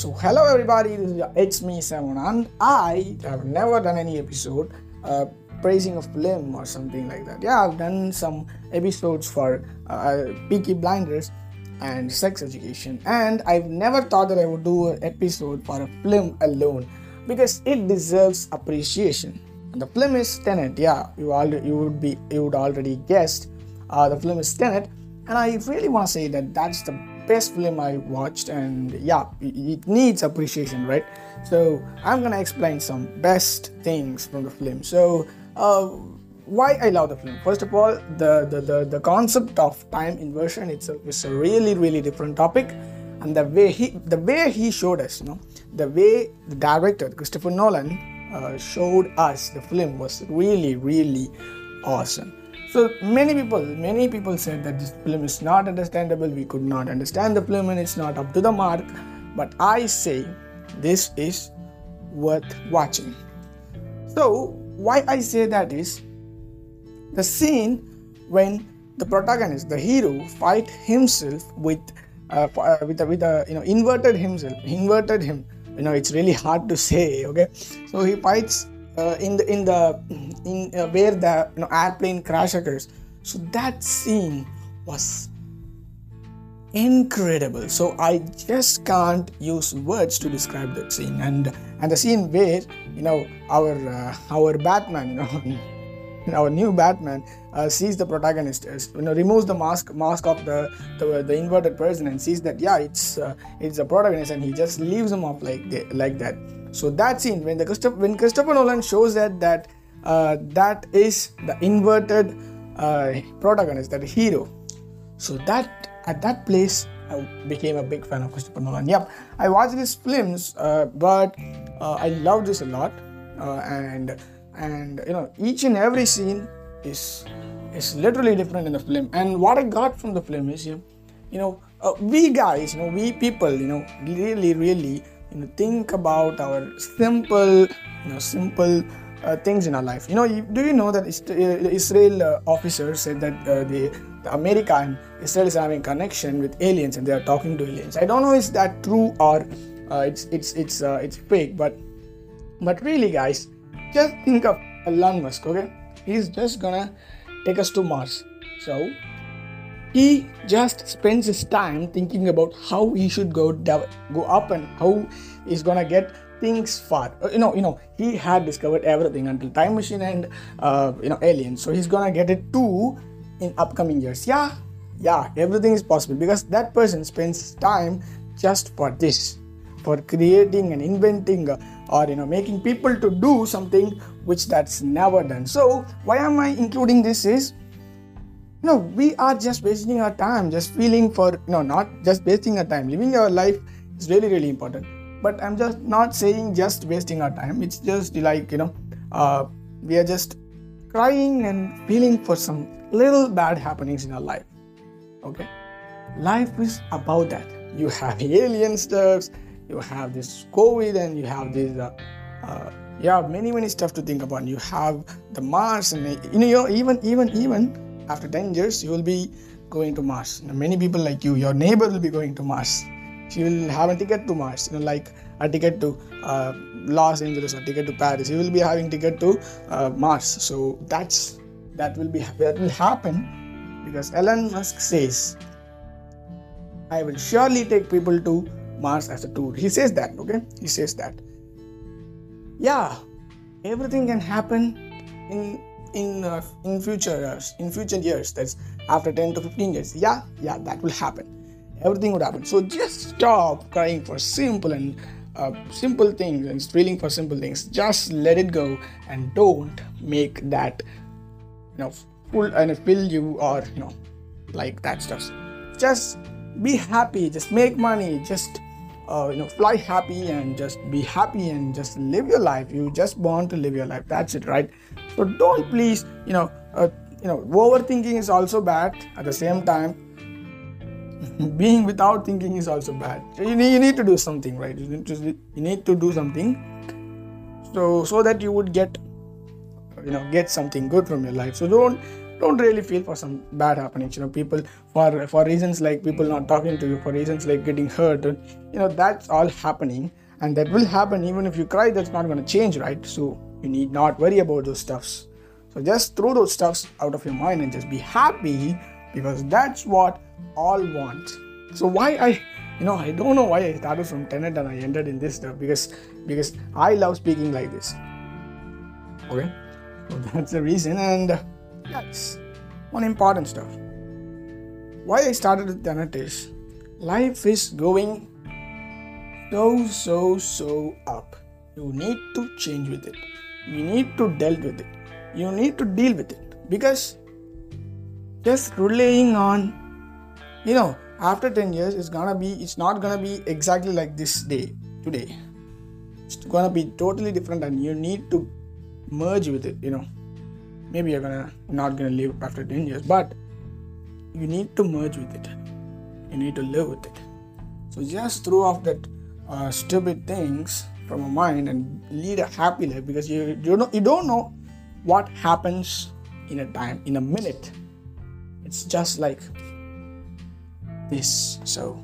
So, hello everybody, this is, it's me and I have never done any episode uh, praising a film or something like that. Yeah, I've done some episodes for uh, Peaky Blinders and sex education, and I've never thought that I would do an episode for a film alone because it deserves appreciation. And the film is Tenet. Yeah, you already you would be you would already guessed. Uh, the film is Tenet, and I really want to say that that's the best film I watched, and yeah, it needs appreciation, right? So I'm gonna explain some best things from the film. So uh, why I love the film? First of all, the, the the the concept of time inversion itself is a really really different topic, and the way he the way he showed us, you know, the way the director Christopher Nolan uh, showed us the film was really really awesome so many people, many people said that this film is not understandable. We could not understand the film and it's not up to the mark. But I say this is worth watching. So why I say that is the scene when the protagonist, the hero, fight himself with uh, uh with a, with a you know inverted himself, inverted him. You know it's really hard to say. Okay, so he fights uh, in the in the in uh, where the you know, airplane crash occurs. So that scene was incredible. So i just can't use words to describe that scene. And and the scene where you know our uh, our batman you know our new batman uh, sees the protagonist as, you know removes the mask mask of the, the the inverted person and sees that yeah it's uh, it's a protagonist and he just leaves him off like like that. So that scene when the when Christopher Nolan shows that that uh, that is the inverted uh, protagonist, that hero. So that at that place, I became a big fan of Christopher Nolan. Yep, I watched these films, uh, but uh, I love this a lot, uh, and and you know each and every scene is is literally different in the film. And what I got from the film is you know uh, we guys, you know we people, you know really really you know think about our simple you know simple uh, things in our life. You know do you know that uh, israel uh, officers said that uh, the, the america and israel is having connection with aliens and they are talking to aliens. I don't know is that true or uh, it's it's it's uh, it's fake but but really guys just think of elon musk okay? He's just gonna take us to mars. So he just spends his time thinking about how he should go go up and how he's gonna get things far. Uh, you know you know he had discovered everything until time machine and uh, you know aliens so he's gonna get it too in upcoming years. Yeah yeah everything is possible because that person spends time just for this for creating and inventing uh, or you know making people to do something which that's never done. So why am i including this is no we are just wasting our time just feeling for you know not just wasting our time. Living our life is really really important but i'm just not saying just wasting our time. It's just like you know uh, we are just crying and feeling for some little bad happenings in our life. Okay? Life is about that. You have alien stuffs you have this covid and you have this uh, uh, yeah many many stuff to think about you have the mars and you know even even even after 10 years you will be going to mars. You know, many people like you your neighbor will be going to mars she will have a ticket to mars you know like a ticket to uh, los angeles or ticket to paris. You will be having a ticket to uh, mars. So that's that will be that will happen because elon musk says i will surely take people to mars as a tour. He says that okay? He says that. Yeah everything can happen in in uh, in future years in future years. That's after 10 to 15 years. Yeah yeah that will happen everything would happen. So just stop crying for simple and uh, simple things and feeling for simple things. Just let it go and don't make that you know full and fill you or you know like that stuff. Just be happy. Just make money. Just uh, you know fly happy and just be happy and just live your life. You just want to live your life. That's it right? So don't please you know uh, you know overthinking is also bad at the same time being without thinking is also bad. You need, you need to do something right? You need to you need to do something. So so that you would get you know get something good from your life. So don't don't really feel for some bad happenings. You know people for for reasons like people not talking to you for reasons like getting hurt you know that's all happening. And that will happen even if you cry that's not going to change right? So you need not worry about those stuffs. So just throw those stuffs out of your mind and just be happy because that's what all want. So why i you know i don't know why i started from tenet and i ended in this stuff. Because because i love speaking like this. Okay? So that's the reason and yes one important stuff. Why i started with tenet is life is going so so so up. You need to change with it. You need to deal with it. You need to deal with it. Because just relying on you know after 10 years it's gonna be it's not gonna be exactly like this day today. It's gonna be totally different and you need to merge with it you know. Maybe you're gonna not gonna live after 10 years but you need to merge with it. You need to live with it. So just throw off that uh, stupid things from your mind and lead a happy life because you you know you don't know what happens in a time in a minute it's just like this. So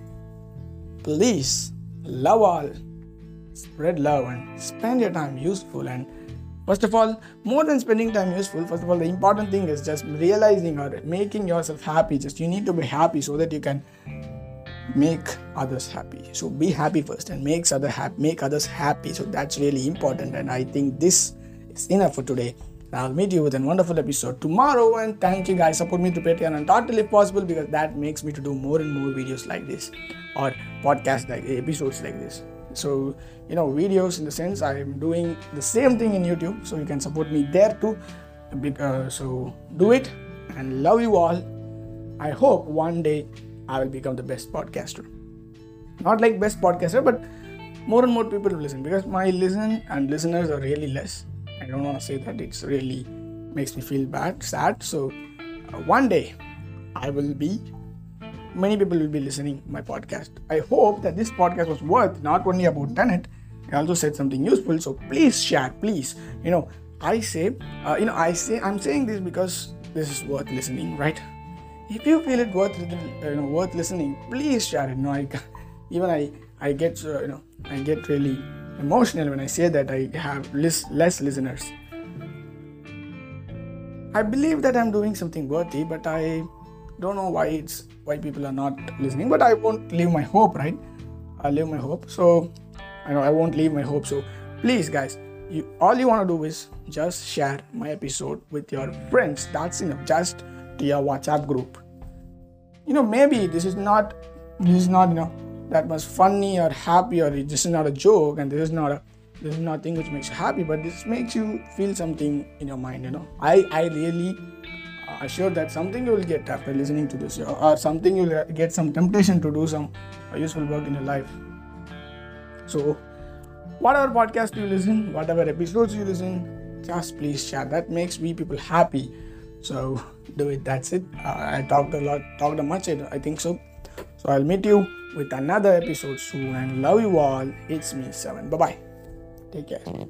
please love all. Spread love and spend your time useful. And first of all more than spending time useful first of all the important thing is just realizing or making yourself happy. Just you need to be happy so that you can make others happy. So be happy first and makes other happy make others happy. So that's really important. And i think this is enough for today I'll meet you with a wonderful episode tomorrow. And thank you guys. Support me to Patreon and Total if possible because that makes me to do more and more videos like this or podcast like episodes like this. So, you know, videos in the sense I am doing the same thing in YouTube. So you can support me there too. Uh, so do it and love you all. I hope one day I will become the best podcaster. Not like best podcaster, but more and more people listen because my listen and listeners are really less I don't want to say that it's really makes me feel bad, sad. So uh, one day I will be many people will be listening my podcast. I hope that this podcast was worth not only about Tenet, I also said something useful. So please share, please. You know, I say, uh, you know, I say, I'm saying this because this is worth listening, right? If you feel it worth, you know, worth listening, please share it. You know, I, even I, I get, uh, you know, I get really emotional when I say that I have less, less listeners. I believe that I'm doing something worthy, but I don't know why it's why people are not listening. But I won't leave my hope, right? I leave my hope. So I know I won't leave my hope. So please, guys, you all you want to do is just share my episode with your friends. That's enough. Just to your WhatsApp group. You know, maybe this is not this is not you know that was funny or happy or this is not a joke and this is not a this is nothing which makes you happy but this makes you feel something in your mind you know. I i really uh, assure that something you will get after listening to this or something you'll get some temptation to do some useful work in your life. So whatever podcast you listen whatever episodes you listen just please share. That makes we people happy. So do it that's it. Uh, i talked a lot talked a much i think so. So i'll meet you with another episode soon and love you all. It's me, Seven. Bye bye. Take care.